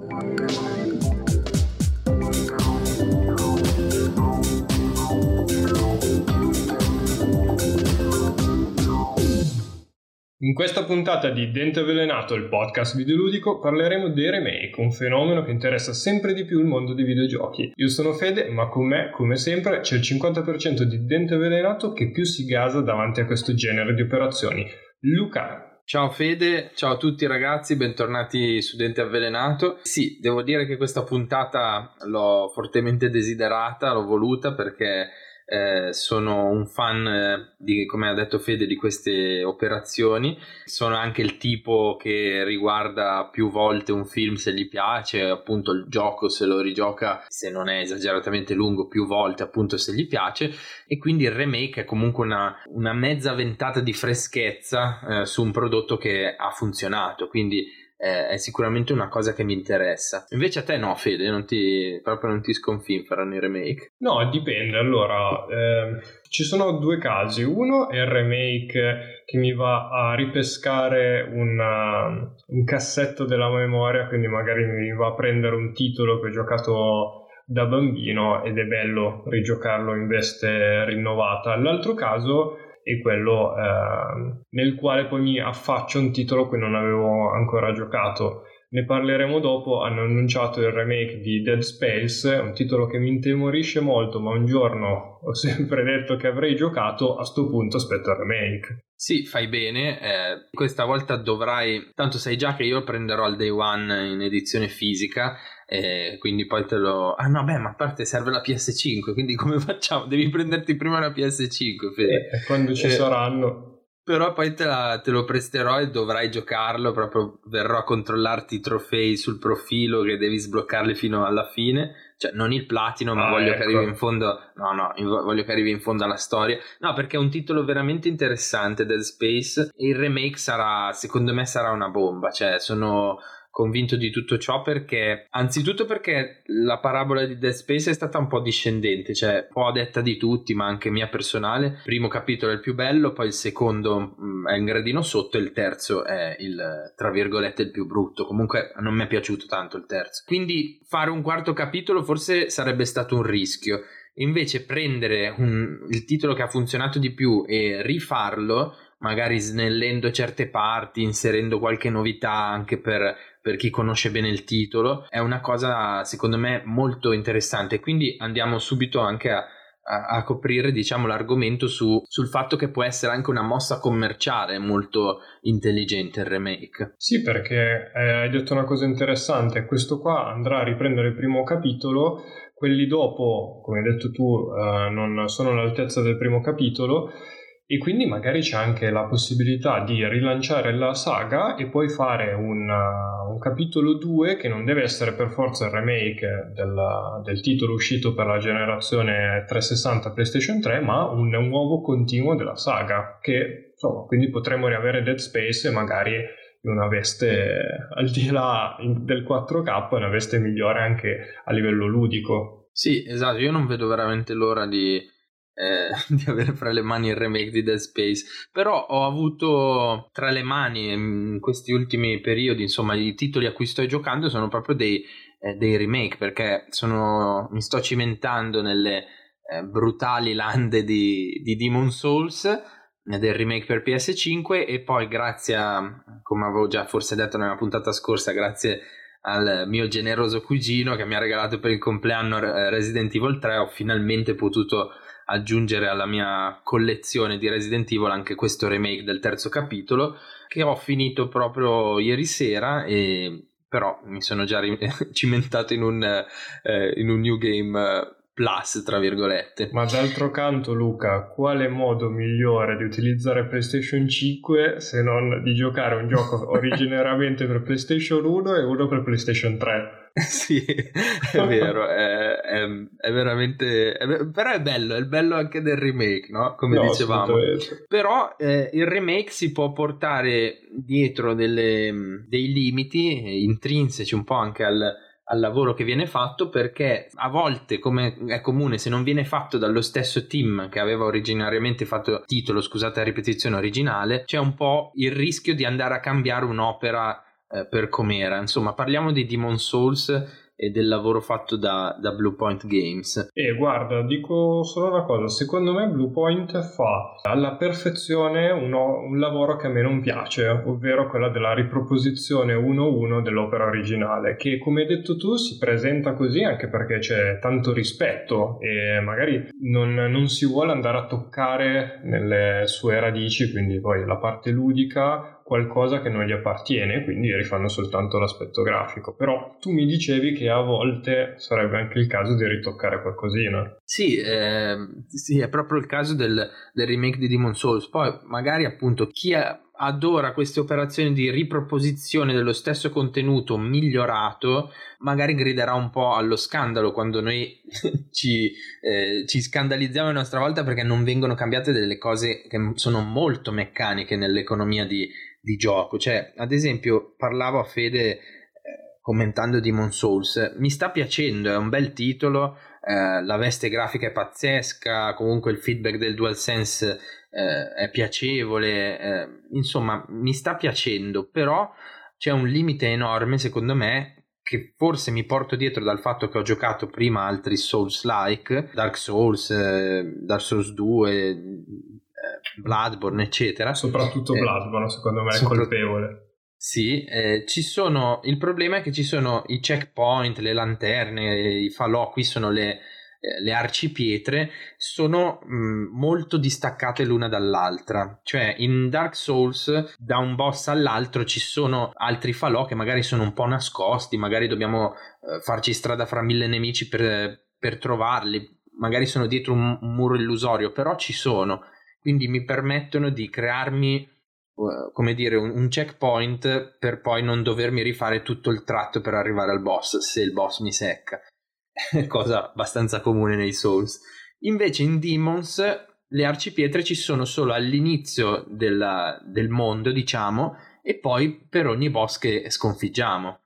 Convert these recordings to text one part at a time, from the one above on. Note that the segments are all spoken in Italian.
In questa puntata di Dente Avvelenato, il podcast videoludico, parleremo dei remake, un fenomeno che interessa sempre di più il mondo dei videogiochi. Io sono Fede, ma con me, come sempre, c'è il 50% di Dente Avvelenato che più si gasa davanti a questo genere di operazioni. Luca. Ciao Fede, ciao a tutti ragazzi, bentornati su Dente Avvelenato. Sì, devo dire che questa puntata l'ho fortemente desiderata, l'ho voluta perché eh, sono un fan eh, di, come ha detto Fede, di queste operazioni. Sono anche il tipo che riguarda più volte un film se gli piace, appunto il gioco se lo rigioca, se non è esageratamente lungo, più volte appunto se gli piace. E quindi il remake è comunque una, una mezza ventata di freschezza eh, su un prodotto che ha funzionato. Quindi è sicuramente una cosa che mi interessa. Invece a te no, Fede, non ti, proprio non ti sconfinferano i remake? No, dipende. Allora, eh, ci sono due casi. Uno è il remake che mi va a ripescare una, un cassetto della memoria, quindi magari mi va a prendere un titolo che ho giocato da bambino ed è bello rigiocarlo in veste rinnovata. L'altro caso e quello eh, nel quale poi mi affaccio un titolo che non avevo ancora giocato. Ne parleremo dopo, hanno annunciato il remake di Dead Space, un titolo che mi intemorisce molto, ma un giorno ho sempre detto che avrei giocato, a sto punto aspetto il remake. Sì, fai bene, eh, questa volta dovrai, tanto sai già che io prenderò il day one in edizione fisica, e quindi poi te lo... Ah no, beh, ma a parte serve la PS5, quindi come facciamo? Devi prenderti prima la PS5, Fede. E quando ci eh, saranno... Però poi te, la, te, lo presterò e dovrai giocarlo, proprio verrò a controllarti i trofei sul profilo che devi sbloccarli fino alla fine. Cioè, non il platino, ma ah, voglio ecco. che arrivi in fondo... No, no, voglio che arrivi in fondo alla storia. No, perché è un titolo veramente interessante, Dead Space, e il remake sarà, secondo me, sarà una bomba. Cioè, sono convinto di tutto ciò perché, anzitutto perché la parabola di Dead Space è stata un po' discendente, cioè un po' detta di tutti, ma anche mia personale. Il primo capitolo è il più bello, poi il secondo mm, è un gradino sotto e il terzo è il, tra virgolette, il più brutto. Comunque non mi è piaciuto tanto il terzo. Quindi fare un quarto capitolo forse sarebbe stato un rischio. Invece prendere un, il titolo che ha funzionato di più e rifarlo magari snellendo certe parti, inserendo qualche novità anche per, per chi conosce bene il titolo, è una cosa secondo me molto interessante. Quindi andiamo subito anche a, a, a coprire diciamo, l'argomento su, sul fatto che può essere anche una mossa commerciale molto intelligente il remake. Sì, perché eh, hai detto una cosa interessante, questo qua andrà a riprendere il primo capitolo quelli dopo, come hai detto tu, eh, non sono all'altezza del primo capitolo e quindi magari c'è anche la possibilità di rilanciare la saga e poi fare un, uh, un capitolo 2 che non deve essere per forza il remake del, del, titolo uscito per la generazione 360 PlayStation 3, ma un, nuovo continuo della saga che insomma quindi potremmo riavere Dead Space e magari in una veste al di là del 4K, una veste migliore anche a livello ludico. Sì, esatto, io non vedo veramente l'ora di eh, di avere fra le mani il remake di Dead Space. Però ho avuto tra le mani in questi ultimi periodi insomma i titoli a cui sto giocando sono proprio dei, eh, dei remake perché sono, mi sto cimentando nelle eh, brutali lande di, di Demon Souls del remake per PS5 e poi grazie a come avevo già forse detto nella puntata scorsa grazie al mio generoso cugino che mi ha regalato per il compleanno eh, Resident Evil 3 ho finalmente potuto aggiungere alla mia collezione di Resident Evil anche questo remake del terzo capitolo che ho finito proprio ieri sera e però mi sono già ri- cimentato in un, eh, in un new game eh, plus, tra virgolette. Ma d'altro canto, Luca, quale modo migliore di utilizzare PlayStation 5 se non di giocare un gioco originariamente per PlayStation 1 e uno per PlayStation 3? sì, è vero, è, è, è veramente... È, però è bello, è il bello anche del remake, no? Come no, dicevamo. Però eh, il remake si può portare dietro delle, dei limiti intrinseci un po' anche al, al lavoro che viene fatto perché a volte come è comune se non viene fatto dallo stesso team che aveva originariamente fatto titolo scusate la ripetizione originale c'è un po' il rischio di andare a cambiare un'opera eh, per com'era. Insomma, parliamo di Demon Souls e del lavoro fatto da, da Blue Point Games. E guarda, dico solo una cosa, secondo me Blue Point fa alla perfezione uno, un lavoro che a me non piace, ovvero quella della riproposizione 1-1 dell'opera originale, che come hai detto tu si presenta così anche perché c'è tanto rispetto e magari non, non si vuole andare a toccare nelle sue radici, quindi poi la parte ludica qualcosa che non gli appartiene, quindi rifanno soltanto l'aspetto grafico. Però tu mi dicevi che a volte sarebbe anche il caso di ritoccare qualcosina. Sì, eh, sì è proprio il caso del, del, remake di Demon Souls. Poi magari appunto chi adora queste operazioni di riproposizione dello stesso contenuto migliorato, magari griderà un po' allo scandalo quando noi ci, eh, ci scandalizziamo a nostra volta perché non vengono cambiate delle cose che sono molto meccaniche nell'economia di, di gioco. Cioè, ad esempio, parlavo a Fede eh, commentando Demon Souls, mi sta piacendo, è un bel titolo, eh, la veste grafica è pazzesca, comunque il feedback del DualSense eh, è piacevole, eh, insomma, mi sta piacendo, però c'è un limite enorme, secondo me, che forse mi porto dietro dal fatto che ho giocato prima altri Souls-like, Dark Souls, eh, Dark Souls 2, Bloodborne, eccetera. Soprattutto eh, Bloodborne, secondo me, è colpevole. Sì, eh, ci sono. Il problema è che ci sono i checkpoint, le lanterne, i falò, qui sono le, eh, le arcipietre, sono mh, mm, molto distaccate l'una dall'altra. Cioè, in Dark Souls, da un boss all'altro ci sono altri falò che magari sono un po' nascosti, magari dobbiamo eh, farci strada fra mille nemici per, per trovarli, magari sono dietro un, un muro illusorio, però ci sono quindi mi permettono di crearmi uh, come dire un, un, checkpoint per poi non dovermi rifare tutto il tratto per arrivare al boss se il boss mi secca. Cosa abbastanza comune nei Souls. Invece in Demons le arcipietre ci sono solo all'inizio della, del mondo diciamo e poi per ogni boss che sconfiggiamo.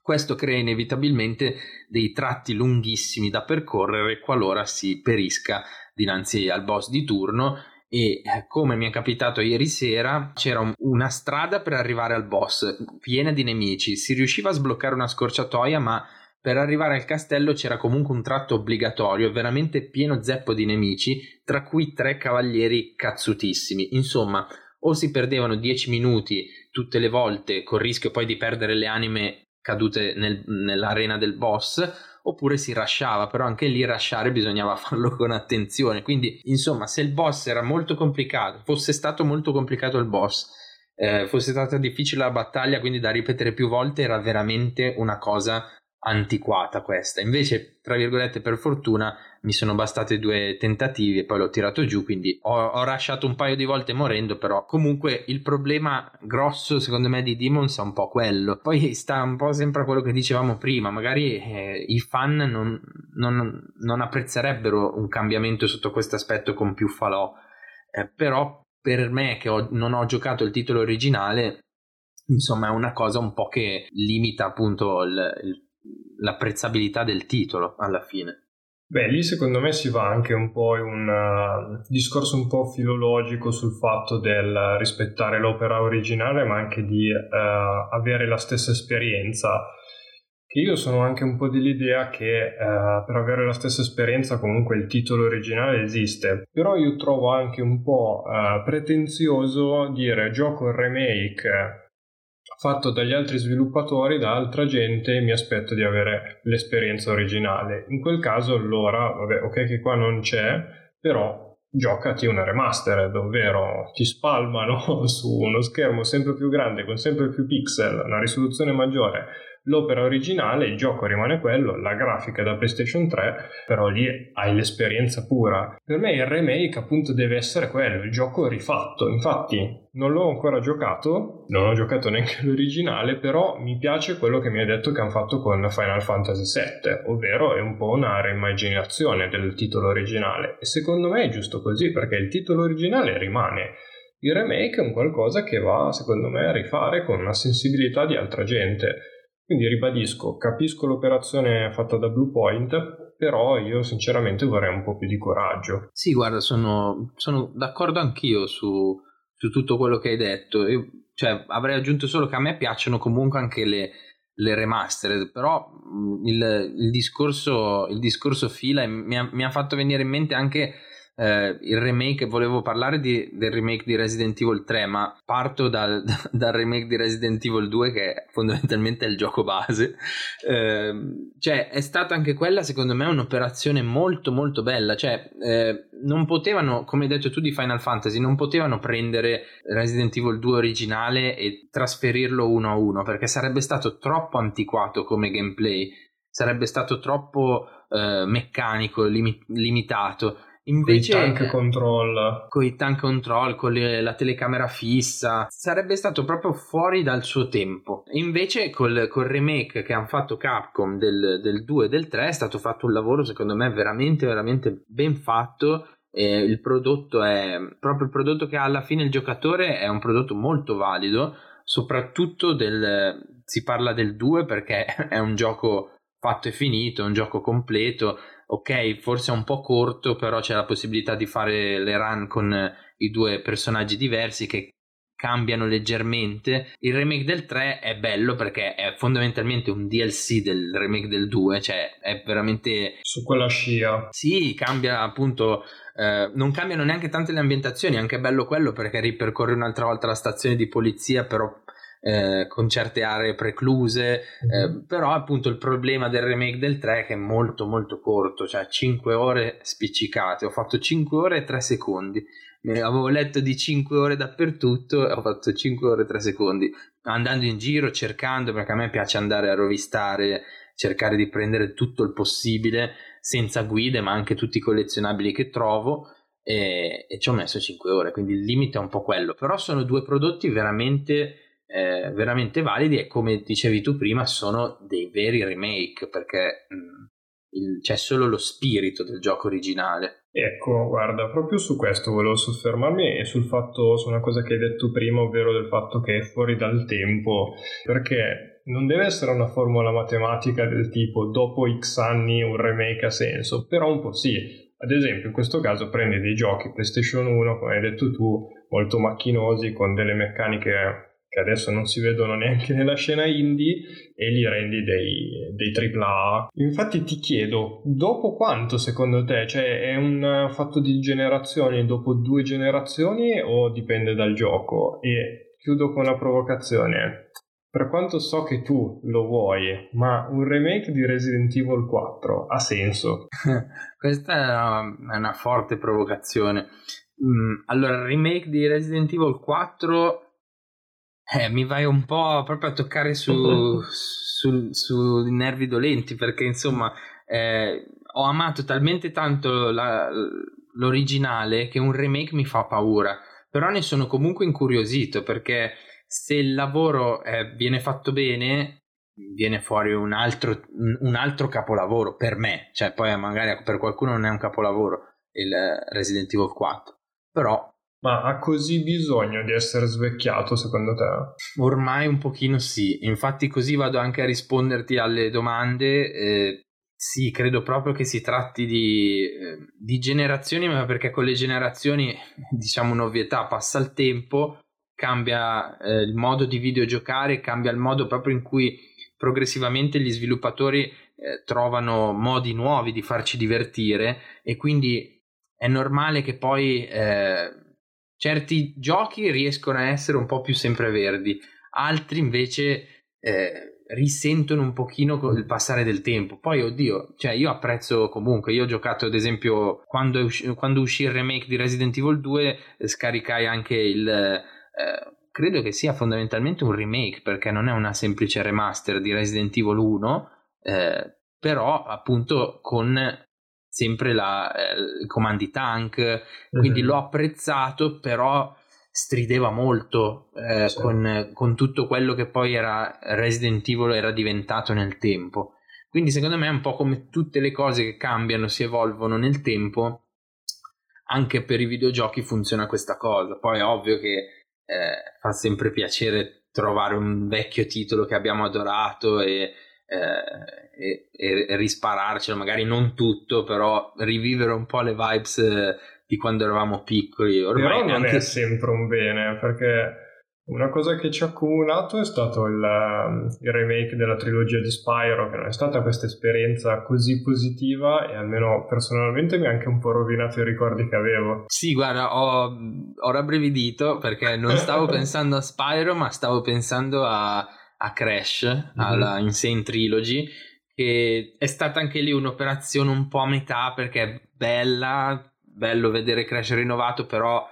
Questo crea inevitabilmente dei tratti lunghissimi da percorrere qualora si perisca dinanzi al boss di turno e eh, come mi è capitato ieri sera c'era un, una strada per arrivare al boss piena di nemici. Si riusciva a sbloccare una scorciatoia ma per arrivare al castello c'era comunque un tratto obbligatorio veramente pieno zeppo di nemici tra cui tre cavalieri cazzutissimi. Insomma o si perdevano 10 minuti tutte le volte col rischio poi di perdere le anime cadute nel, nell'arena del boss oppure si rasciava, però anche lì rasciare bisognava farlo con attenzione. Quindi, insomma, se il boss era molto complicato, fosse stato molto complicato il boss, eh, fosse stata difficile la battaglia, quindi da ripetere più volte, era veramente una cosa antiquata questa. Invece, tra virgolette, per fortuna mi sono bastate due tentativi e poi l'ho tirato giù, quindi ho, ho lasciato un paio di volte morendo, però comunque il problema grosso secondo me di Demons è un po' quello. Poi sta un po' sempre a quello che dicevamo prima, magari eh, i fan non, non, non, apprezzerebbero un cambiamento sotto questo aspetto con più falò, eh, però per me che ho, non ho giocato il titolo originale, insomma è una cosa un po' che limita appunto il, il l'apprezzabilità del titolo alla fine. Beh, lì secondo me si va anche un po' in un uh, discorso un po' filologico sul fatto del rispettare l'opera originale, ma anche di uh, avere la stessa esperienza. Che io sono anche un po' dell'idea che uh, per avere la stessa esperienza comunque il titolo originale esiste, però io trovo anche un po' pretenzioso dire gioco remake fatto dagli altri sviluppatori, da altra gente, mi aspetto di avere l'esperienza originale. In quel caso allora, vabbè, ok che qua non c'è, però giocati una remastered, ovvero ti spalmano su uno schermo sempre più grande con sempre più pixel, una risoluzione maggiore l'opera originale, il gioco rimane quello, la grafica da PlayStation 3, però lì hai l'esperienza pura. Per me il remake appunto deve essere quello, il gioco rifatto. Infatti non l'ho ancora giocato, non ho giocato neanche l'originale, però mi piace quello che mi hai detto che hanno fatto con Final Fantasy VII, ovvero è un po' una reimmaginazione del titolo originale. E secondo me è giusto così, perché il titolo originale rimane. Il remake è un qualcosa che va, secondo me, a rifare con una sensibilità di altra gente quindi ribadisco, capisco l'operazione fatta da Bluepoint, però io sinceramente vorrei un po' più di coraggio. Sì, guarda, sono, sono d'accordo anch'io su, su tutto quello che hai detto. Io, cioè, avrei aggiunto solo che a me piacciono comunque anche le, le remastered, però il, il, discorso, il discorso fila mi ha, mi ha fatto venire in mente anche eh, il remake, volevo parlare di, del remake di Resident Evil 3, ma parto dal, dal, remake di Resident Evil 2 che è fondamentalmente il gioco base. Eh, cioè, è stata anche quella, secondo me, un'operazione molto molto bella. Cioè, eh, non potevano, come hai detto tu di Final Fantasy, non potevano prendere Resident Evil 2 originale e trasferirlo uno a uno, perché sarebbe stato troppo antiquato come gameplay, sarebbe stato troppo eh, meccanico, lim- limitato Invece, con i tank control, con i tank control, con le, la telecamera fissa, sarebbe stato proprio fuori dal suo tempo. Invece, col, col remake che hanno fatto Capcom del, del 2 e del 3, è stato fatto un lavoro, secondo me, veramente, veramente ben fatto. Eh, il prodotto è proprio il prodotto che ha alla fine il giocatore, è un prodotto molto valido. Soprattutto del si parla del 2 perché è un gioco fatto e finito, è un gioco completo ok, forse è un po' corto, però c'è la possibilità di fare le run con i due personaggi diversi che cambiano leggermente. Il remake del 3 è bello perché è fondamentalmente un DLC del remake del 2, cioè è veramente su quella scia. Sì, cambia appunto eh, non cambiano neanche tante le ambientazioni, anche bello quello perché ripercorre un'altra volta la stazione di polizia, però eh, con certe aree precluse, mm-hmm. però appunto il problema del remake del 3 è che è molto molto corto, cioè 5 ore spiccicate, ho fatto 5 ore e 3 secondi, avevo letto di 5 ore dappertutto e ho fatto 5 ore e 3 secondi, andando in giro, cercando, perché a me piace andare a rovistare, cercare di prendere tutto il possibile, senza guide, ma anche tutti i collezionabili che trovo. E, e ci ho messo 5 ore, quindi il limite è un po' quello. Però sono due prodotti veramente eh, veramente validi e come dicevi tu prima sono dei veri remake perché mh, mm, il, c'è solo lo spirito del gioco originale. Ecco, guarda, proprio su questo volevo soffermarmi e sul fatto, su una cosa che hai detto prima, ovvero del fatto che è fuori dal tempo, perché non deve essere una formula matematica del tipo dopo X anni un remake ha senso, però un po' sì. Ad esempio, in questo caso prendi dei giochi PlayStation 1, come hai detto tu, molto macchinosi, con delle meccaniche che adesso non si vedono neanche nella scena indie e li rendi dei, dei AAA. Infatti ti chiedo, dopo quanto secondo te? Cioè è un fatto di generazioni, dopo due generazioni o dipende dal gioco? E chiudo con la provocazione. Per quanto so che tu lo vuoi, ma un remake di Resident Evil 4 ha senso? Questa è una, forte provocazione. Mm, allora, il remake di Resident Evil 4 eh, mi vai un po' proprio a toccare su, su, sui nervi dolenti perché insomma eh, ho amato talmente tanto la, l'originale che un remake mi fa paura, però ne sono comunque incuriosito perché se il lavoro eh, viene fatto bene viene fuori un altro, un altro capolavoro per me, cioè poi magari per qualcuno non è un capolavoro il Resident Evil 4, però ma ha così bisogno di essere svecchiato secondo te? Ormai un pochino sì, infatti così vado anche a risponderti alle domande. Eh, sì, credo proprio che si tratti di, eh, di generazioni, ma perché con le generazioni, diciamo un'ovvietà, passa il tempo, cambia eh, il modo di videogiocare, cambia il modo proprio in cui progressivamente gli sviluppatori eh, trovano modi nuovi di farci divertire e quindi è normale che poi eh, certi giochi riescono a essere un po' più sempreverdi, altri invece eh, risentono un pochino con il passare del tempo. Poi, oddio, cioè io apprezzo comunque, io ho giocato ad esempio quando, usci- quando uscì il remake di Resident Evil 2, eh, scaricai anche il... Eh, credo che sia fondamentalmente un remake perché non è una semplice remaster di Resident Evil 1, eh, però appunto con sempre la, eh, i comandi tank, quindi mm-hmm. l'ho apprezzato, però strideva molto eh, sì. con, con, tutto quello che poi era Resident Evil era diventato nel tempo. Quindi secondo me è un po' come tutte le cose che cambiano, si evolvono nel tempo, anche per i videogiochi funziona questa cosa. Poi è ovvio che eh, fa sempre piacere trovare un vecchio titolo che abbiamo adorato e eh, e, e, rispararcelo, magari non tutto, però rivivere un po' le vibes eh, di quando eravamo piccoli. Ormai Però non anche... è sempre un bene, perché una cosa che ci ha accomunato è stato il, um, il, remake della trilogia di Spyro, che non è stata questa esperienza così positiva e almeno personalmente mi ha anche un po' rovinato i ricordi che avevo. Sì, guarda, ho, ho rabbrividito perché non stavo pensando a Spyro, ma stavo pensando a, a Crash, mm-hmm. alla Insane Trilogy, che è stata anche lì un'operazione un po' a metà perché è bella, bello vedere Crash rinnovato, però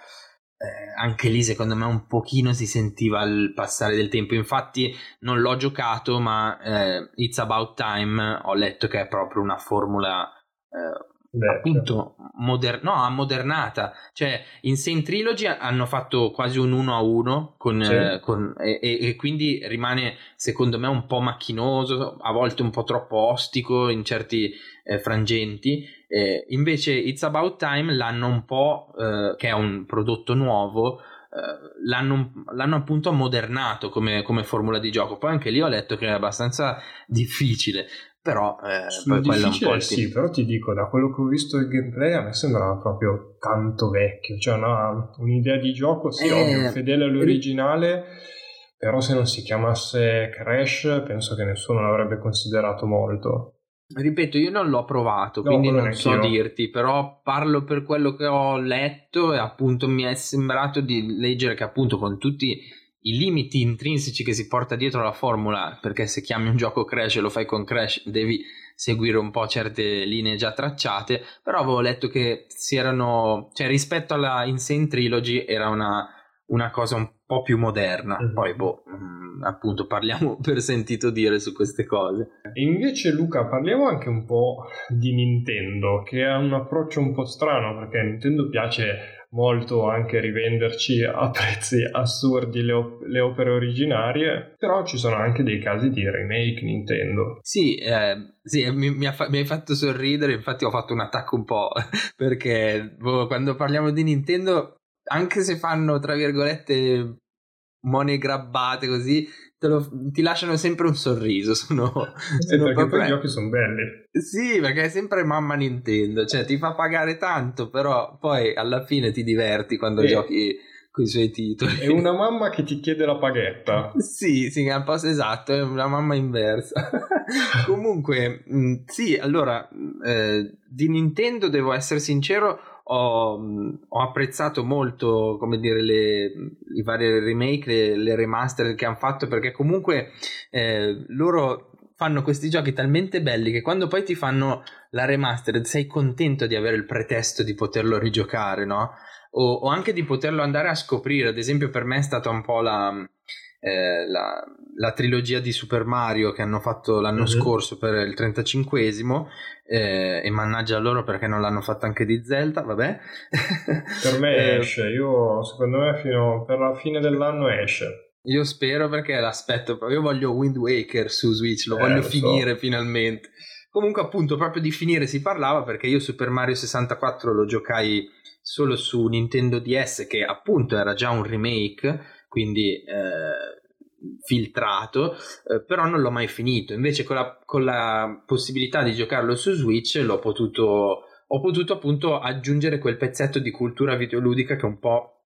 eh, anche lì secondo me un pochino si sentiva il passare del tempo infatti non l'ho giocato ma eh, It's About Time ho letto che è proprio una formula eh, appunto moder- no, ammodernata cioè in Saint Trilogy hanno fatto quasi un uno a uno con, sì. eh, con, e, e, quindi rimane secondo me un po' macchinoso a volte un po' troppo ostico in certi eh, frangenti. Eh, invece It's About Time l'hanno un po' eh, che è un prodotto nuovo eh, l'hanno, l'hanno, appunto ammodernato come, come formula di gioco. Poi anche lì ho letto che è abbastanza difficile però eh, poi quello un po' sì, però ti dico, da quello che ho visto il gameplay a me sembrava proprio tanto vecchio, cioè una, un'idea di gioco, sì, eh, ovvio, fedele all'originale, però se non si chiamasse Crash penso che nessuno l'avrebbe considerato molto. Ripeto, io non l'ho provato, no, quindi non so dirti, però parlo per quello che ho letto e appunto mi è sembrato di leggere che appunto con tutti i limiti intrinseci che si porta dietro la formula, perché se chiami un gioco Crash e lo fai con Crash devi seguire un po' certe linee già tracciate, però avevo letto che si erano, cioè rispetto alla Insane Trilogy era una, una cosa un po' più moderna, mm-hmm. poi boh, mh, mm, appunto parliamo per sentito dire su queste cose. E invece Luca parliamo anche un po' di Nintendo, che ha un approccio un po' strano, perché a Nintendo piace molto anche rivenderci a prezzi assurdi le, op- le, opere originarie, però ci sono anche dei casi di remake Nintendo. Sì, eh, sì mi, mi, fa- mi, hai fatto sorridere, infatti ho fatto un attacco un po' perché boh, quando parliamo di Nintendo, anche se fanno tra virgolette money grabbate così, lo, ti lasciano sempre un sorriso. Sono, sì, sono perché proprio... i giochi sono belli. Sì, perché è sempre mamma Nintendo, cioè ti fa pagare tanto, però poi alla fine ti diverti quando e... giochi con i suoi titoli. È una mamma che ti chiede la paghetta. sì, sì, è un po' esatto, è una mamma inversa. Comunque, mh, sì, allora, eh, di Nintendo devo essere sincero, ho, ho, apprezzato molto come dire le, i vari remake le, le, remaster che hanno fatto perché comunque eh, loro fanno questi giochi talmente belli che quando poi ti fanno la remaster sei contento di avere il pretesto di poterlo rigiocare no? o, o anche di poterlo andare a scoprire ad esempio per me è stata un po' la eh, la, la, trilogia di Super Mario che hanno fatto l'anno uh-huh. scorso per il 35esimo eh, e mannaggia loro perché non l'hanno fatto anche di Zelda, vabbè. Per me eh, esce, io secondo me fino per la fine dell'anno esce. Io spero perché l'aspetto, io voglio Wind Waker su Switch, lo eh, voglio lo finire so. finalmente. Comunque appunto proprio di finire si parlava perché io Super Mario 64 lo giocai solo su Nintendo DS che appunto era già un remake quindi eh, filtrato, eh, però non l'ho mai finito. Invece con la, con la, possibilità di giocarlo su Switch l'ho potuto, ho potuto appunto aggiungere quel pezzetto di cultura videoludica che un po'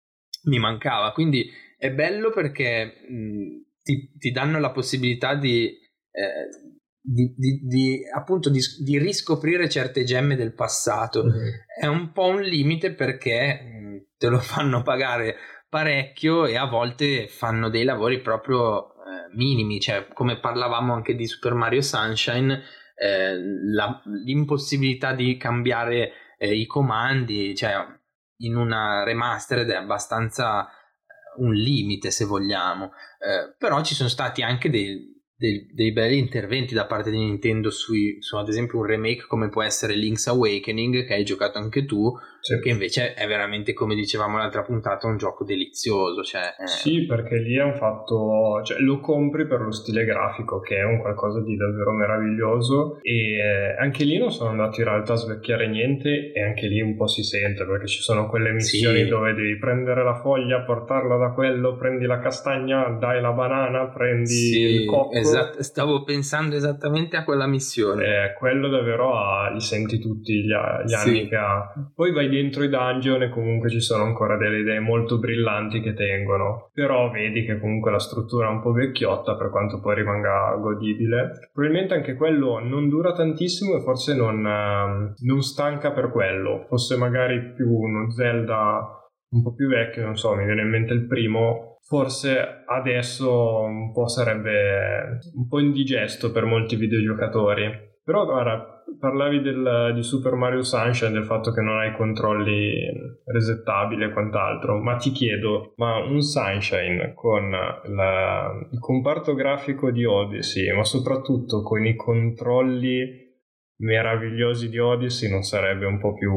mi mancava. Quindi è bello perché mh, ti, ti, danno la possibilità di... Eh, di, di, di, appunto di, di, riscoprire certe gemme del passato mm-hmm. è un po' un limite perché mh, te lo fanno pagare parecchio e a volte fanno dei lavori proprio eh, minimi, cioè come parlavamo anche di Super Mario Sunshine, eh, la, l'impossibilità di cambiare eh, i comandi, cioè in una remastered è abbastanza eh, un limite se vogliamo, eh, però ci sono stati anche dei, dei, dei, belli interventi da parte di Nintendo sui, su ad esempio un remake come può essere Link's Awakening che hai giocato anche tu sì. che invece è veramente come dicevamo l'altra puntata un gioco delizioso cioè, eh... sì perché lì hanno fatto cioè, lo compri per lo stile grafico che è un qualcosa di davvero meraviglioso e eh, anche lì non sono andato in realtà a svecchiare niente e anche lì un po' si sente perché ci sono quelle missioni sì. dove devi prendere la foglia portarla da quello prendi la castagna dai la banana prendi sì, il cocco Esatto, stavo pensando esattamente a quella missione. Eh, quello davvero ha, li senti tutti gli, gli anni sì. che ha. Poi vai dentro i dungeon e comunque ci sono ancora delle idee molto brillanti che tengono. Però vedi che comunque la struttura è un po' vecchiotta per quanto poi rimanga godibile. Probabilmente anche quello non dura tantissimo e forse non, ehm, non stanca per quello. Fosse magari più uno Zelda un po' più vecchio, non so, mi viene in mente il primo, forse adesso un po' sarebbe un po' indigesto per molti videogiocatori. Però guarda, parlavi del, di Super Mario Sunshine, del fatto che non hai controlli resettabili e quant'altro, ma ti chiedo, ma un Sunshine con la, il comparto grafico di Odyssey, ma soprattutto con i controlli meravigliosi di Odyssey non sarebbe un po' più,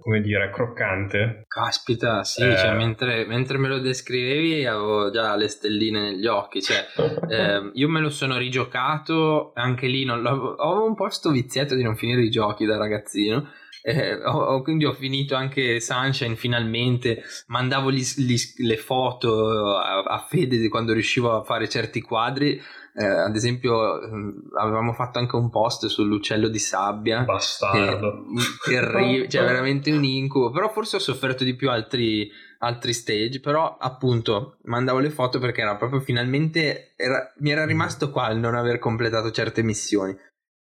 come dire, croccante? Caspita, sì, eh. cioè, mentre, mentre, me lo descrivevi avevo già le stelline negli occhi, cioè, eh, io me lo sono rigiocato, anche lì non ho un po' sto vizietto di non finire i giochi da ragazzino, eh, ho, quindi ho finito anche Sunshine finalmente, mandavo gli, gli, le foto a, a Fede di quando riuscivo a fare certi quadri eh, ad esempio, ehm, avevamo fatto anche un post sull'uccello di sabbia. Bastardo. Terribile, cioè veramente un incubo. Però forse ho sofferto di più altri, altri stage. Però, appunto, mandavo le foto perché era proprio finalmente. Era, mi era rimasto qua il non aver completato certe missioni.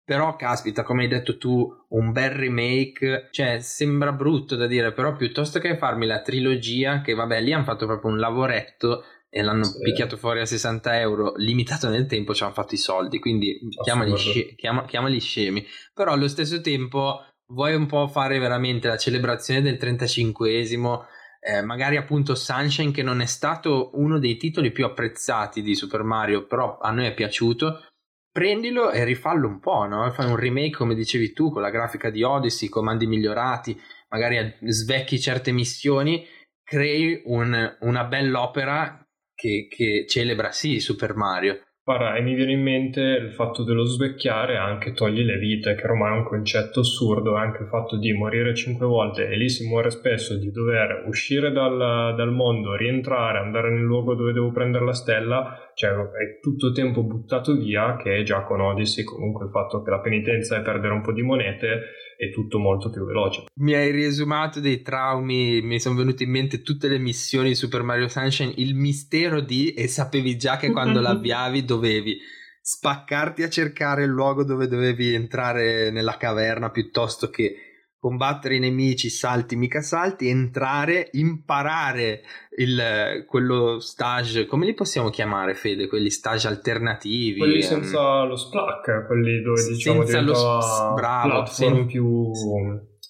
Però, caspita, come hai detto tu, un bel remake, cioè sembra brutto da dire, però piuttosto che farmi la trilogia, che vabbè, lì hanno fatto proprio un lavoretto e l'hanno sì. picchiato fuori a 60 euro limitato nel tempo ci hanno fatto i soldi quindi chiamali, sci- chiama, chiamali, scemi però allo stesso tempo vuoi un po' fare veramente la celebrazione del 35esimo eh, magari appunto Sunshine che non è stato uno dei titoli più apprezzati di Super Mario però a noi è piaciuto prendilo e rifallo un po' no? fai un remake come dicevi tu con la grafica di Odyssey comandi migliorati magari svecchi certe missioni crei un, una bell'opera che, che celebra sì Super Mario. Guarda, e mi viene in mente il fatto dello svecchiare anche togli le vite, che ormai è un concetto assurdo, anche il fatto di morire cinque volte, e lì si muore spesso, di dover uscire dal, dal mondo, rientrare, andare nel luogo dove devo prendere la stella, cioè è tutto tempo buttato via, che già con Odyssey comunque il fatto che la penitenza è perdere un po' di monete, è tutto molto più veloce. Mi hai riesumato dei traumi, mi sono venute in mente tutte le missioni di Super Mario Sunshine, il mistero di e sapevi già che quando l'avviavi dovevi spaccarti a cercare il luogo dove dovevi entrare nella caverna piuttosto che combattere i nemici, salti, mica salti, entrare, imparare il, quello stage, come li possiamo chiamare Fede? Quelli stage alternativi? Quelli ehm... senza lo splack, quelli dove diciamo senza lo sp- bravo, sen- più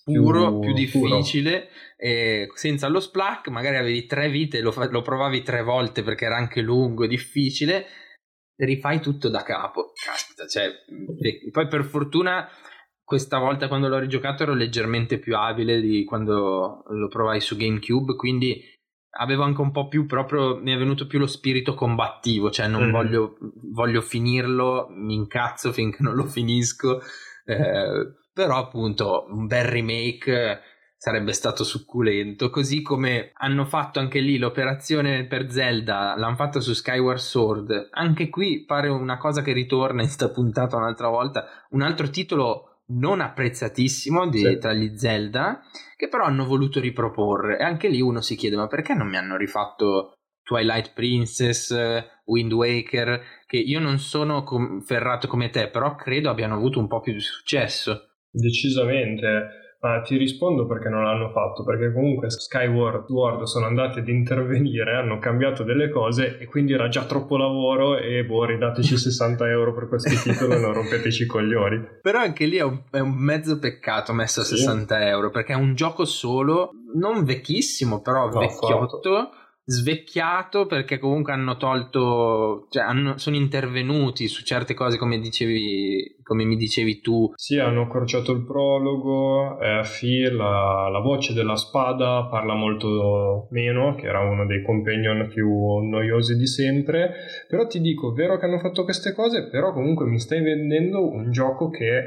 puro, più, più difficile, e senza lo splack magari avevi tre vite, lo, fa- lo provavi tre volte perché era anche lungo difficile, rifai tutto da capo. Caspita, cioè, poi per fortuna questa volta quando l'ho rigiocato ero leggermente più abile di quando lo provai su GameCube, quindi avevo anche un po' più proprio, mi è venuto più lo spirito combattivo, cioè non mm. voglio, voglio, finirlo, mi incazzo finché non lo finisco, eh, però appunto un bel remake sarebbe stato succulento, così come hanno fatto anche lì l'operazione per Zelda, l'hanno fatto su Skyward Sword, anche qui pare una cosa che ritorna in sta puntata un'altra volta, un altro titolo non apprezzatissimo di, sì. tra gli Zelda, che però hanno voluto riproporre. E anche lì uno si chiede: ma perché non mi hanno rifatto Twilight Princess, Wind Waker? Che io non sono com- ferrato come te, però credo abbiano avuto un po' più di successo. Decisamente. Ma ti rispondo perché non l'hanno fatto, perché comunque Skyward Sword sono andati ad intervenire, hanno cambiato delle cose e quindi era già troppo lavoro e boh, ridateci 60 euro per questo titolo e non rompeteci i coglioni. Però anche lì è un, è un mezzo peccato messo a 60 sì. euro, perché è un gioco solo, non vecchissimo, però no, vecchiotto. Fatto svecchiato perché comunque hanno tolto, cioè hanno, sono intervenuti su certe cose come dicevi, come mi dicevi tu. Sì, hanno accorciato il prologo, eh, Phil, la, la, voce della spada parla molto meno, che era uno dei companion più noiosi di sempre, però ti dico, vero che hanno fatto queste cose, però comunque mi stai vendendo un gioco che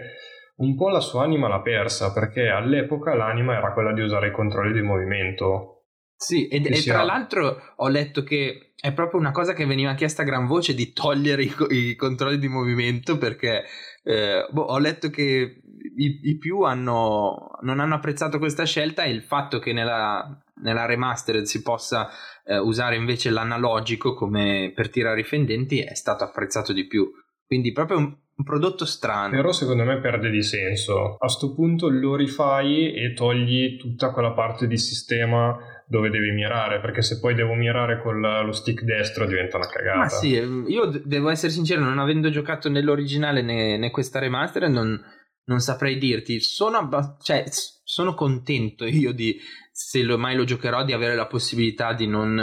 un po' la sua anima l'ha persa, perché all'epoca l'anima era quella di usare i controlli di movimento sì, e, e tra l'altro ho letto che è proprio una cosa che veniva chiesta a gran voce di togliere i, i controlli di movimento perché eh, boh, ho letto che i, i più hanno, non hanno apprezzato questa scelta e il fatto che nella, nella remastered si possa eh, usare invece l'analogico come per tirare i fendenti è stato apprezzato di più. Quindi proprio un, un prodotto strano. Però secondo me perde di senso. A sto punto lo rifai e togli tutta quella parte di sistema dove devi mirare, perché se poi devo mirare con lo stick destro diventa una cagata. Ma sì, io devo essere sincero, non avendo giocato nell'originale né, né questa remaster, non, non saprei dirti. Sono, abba- cioè, sono contento io di, se lo, mai lo giocherò, di avere la possibilità di non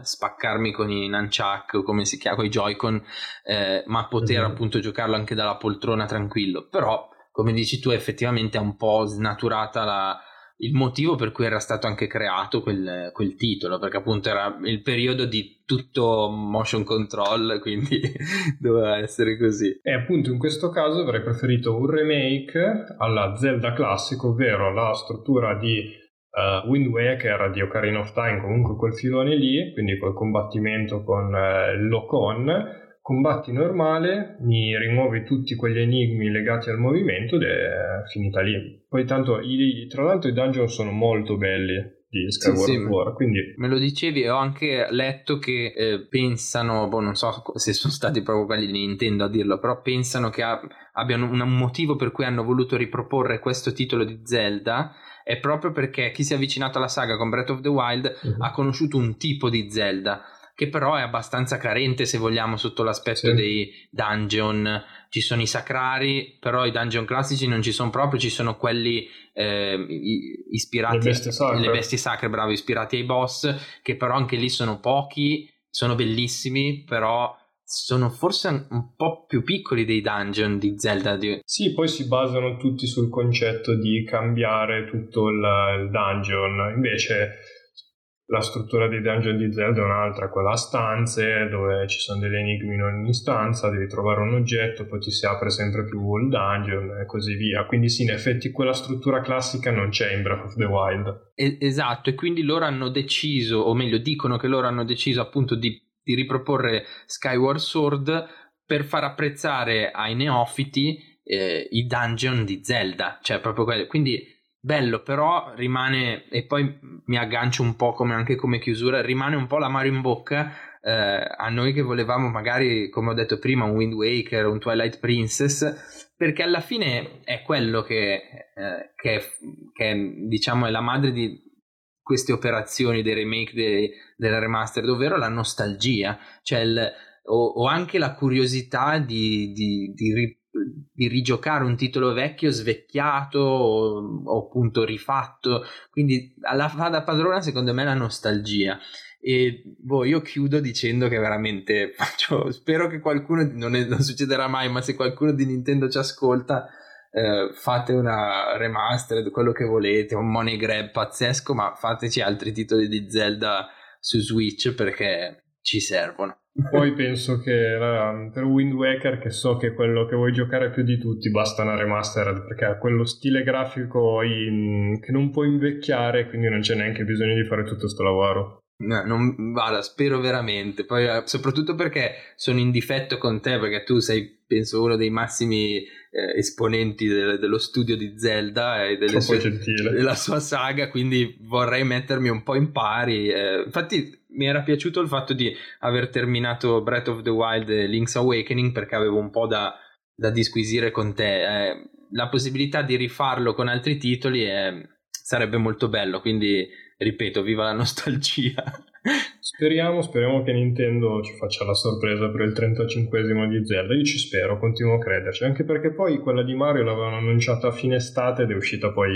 uh, spaccarmi con i nunchuck o come si chiama, con i Joy-Con, eh, ma poter mm-hmm. appunto giocarlo anche dalla poltrona tranquillo. Però, come dici tu, effettivamente è un po' snaturata la il motivo per cui era stato anche creato quel, quel, titolo, perché appunto era il periodo di tutto motion control, quindi doveva essere così. E appunto in questo caso avrei preferito un remake alla Zelda classico, ovvero la struttura di uh, Wind Waker di Ocarina of Time, comunque quel filone lì, quindi col combattimento con uh, il lock-on combatti normale, mi rimuovi tutti quegli enigmi legati al movimento ed è finita lì. Poi tanto, i, tra l'altro i dungeon sono molto belli di Skyward sì, sì, War. Quindi... Me lo dicevi, ho anche letto che eh, pensano, boh, non so se sono stati proprio quelli di Nintendo a dirlo, però pensano che ha, abbiano un, un, motivo per cui hanno voluto riproporre questo titolo di Zelda. È proprio perché chi si è avvicinato alla saga con Breath of the Wild uh-huh. ha conosciuto un tipo di Zelda che però è abbastanza carente se vogliamo sotto l'aspetto sì. dei dungeon. Ci sono i sacrari, però i dungeon classici non ci sono proprio, ci sono quelli eh, ispirati le bestie, sacre. le bestie sacre, bravo, ispirati ai boss, che però anche lì sono pochi, sono bellissimi, però sono forse un po' più piccoli dei dungeon di Zelda. Sì, poi si basano tutti sul concetto di cambiare tutto il, il dungeon. Invece la struttura dei dungeon di Zelda è un'altra, quella a stanze dove ci sono degli enigmi in ogni stanza, devi trovare un oggetto, poi ti si apre sempre più il dungeon e così via. Quindi sì, in effetti quella struttura classica non c'è in Breath of the Wild. esatto, e quindi loro hanno deciso, o meglio dicono che loro hanno deciso appunto di, di riproporre Skyward Sword per far apprezzare ai neofiti eh, i dungeon di Zelda, cioè proprio quelli. Quindi bello però rimane e poi mi aggancio un po' come anche come chiusura rimane un po' l'amaro in bocca eh, a noi che volevamo magari come ho detto prima un Wind Waker un Twilight Princess perché alla fine è quello che, eh, che, che diciamo è la madre di queste operazioni dei remake dei, della remaster ovvero la nostalgia cioè il, o, o, anche la curiosità di, di, di di rigiocare un titolo vecchio svecchiato o, o appunto rifatto. Quindi alla fada padrona secondo me la nostalgia. E boh, io chiudo dicendo che veramente faccio, spero che qualcuno non, è, non succederà mai ma se qualcuno di Nintendo ci ascolta eh, fate una remastered quello che volete un money grab pazzesco ma fateci altri titoli di Zelda su Switch perché ci servono poi penso che uh, per Wind Waker, che so che è quello che vuoi giocare più di tutti, basta una remastered perché ha quello stile grafico in... che non può invecchiare, quindi non c'è neanche bisogno di fare tutto questo lavoro. No, non, guarda, spero veramente. Poi, eh, soprattutto perché sono in difetto con te, perché tu sei, penso, uno dei massimi eh, esponenti de- dello studio di Zelda e della sua saga, quindi vorrei mettermi un po' in pari. Eh, infatti, mi era piaciuto il fatto di aver terminato Breath of the Wild e Link's Awakening perché avevo un po' da, da disquisire con te. Eh, la possibilità di rifarlo con altri titoli è, sarebbe molto bello, quindi ripeto, viva la nostalgia. Speriamo, speriamo che Nintendo ci faccia la sorpresa per il 35esimo di Zelda. Io ci spero, continuo a crederci, anche perché poi quella di Mario l'avevano annunciata a fine estate ed è uscita poi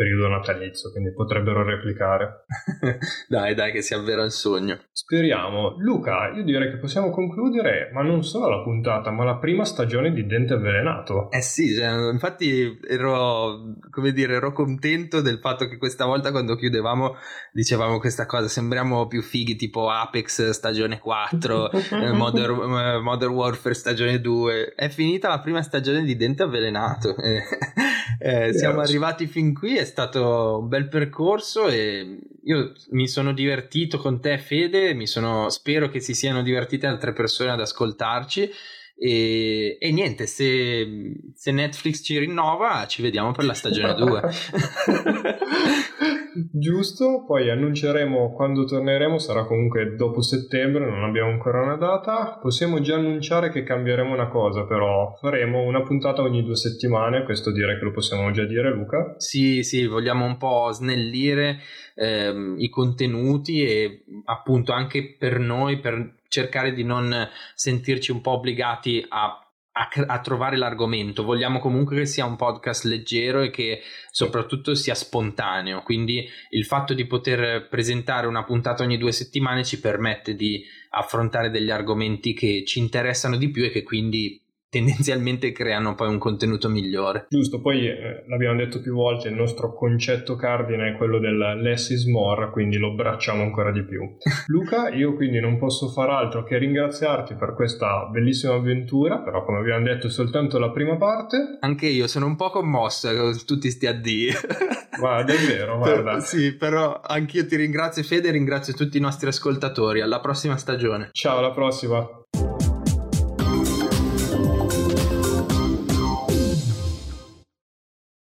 periodo natalizio, quindi potrebbero replicare. dai, dai, che si avvera il sogno. Speriamo. Luca, io direi che possiamo concludere, ma non solo la puntata, ma la prima stagione di Dente Avvelenato. Eh sì, cioè, infatti ero, come dire, ero contento del fatto che questa volta quando chiudevamo dicevamo questa cosa, sembriamo più fighi tipo Apex stagione 4, eh, Modern, eh, Modern, Warfare stagione 2. È finita la prima stagione di Dente Avvelenato. eh, siamo arrivati fin qui, è stato un bel percorso e io mi sono divertito con te Fede, sono, spero che si siano divertite altre persone ad ascoltarci E, e niente, se, se, Netflix ci rinnova, ci vediamo per la stagione 2. Giusto, poi annunceremo quando torneremo, sarà comunque dopo settembre, non abbiamo ancora una data. Possiamo già annunciare che cambieremo una cosa, però faremo una puntata ogni due settimane, questo direi che lo possiamo già dire Luca. Sì, sì, vogliamo un po' snellire ehm, i contenuti e appunto anche per noi, per cercare di non sentirci un po' obbligati a a, a, trovare l'argomento. Vogliamo comunque che sia un podcast leggero e che soprattutto sia spontaneo. Quindi il fatto di poter presentare una puntata ogni due settimane ci permette di affrontare degli argomenti che ci interessano di più e che quindi tendenzialmente creano poi un contenuto migliore. Giusto, poi eh, l'abbiamo detto più volte, il nostro concetto cardine è quello del less is more, quindi lo bracciamo ancora di più. Luca, io quindi non posso far altro che ringraziarti per questa bellissima avventura, però come abbiamo detto è soltanto la prima parte. Anche io sono un po' commossa con tutti sti addii. Guarda, è vero, guarda. Per, sì, però anch'io ti ringrazio Fede e ringrazio tutti i nostri ascoltatori. Alla prossima stagione. Ciao, alla prossima.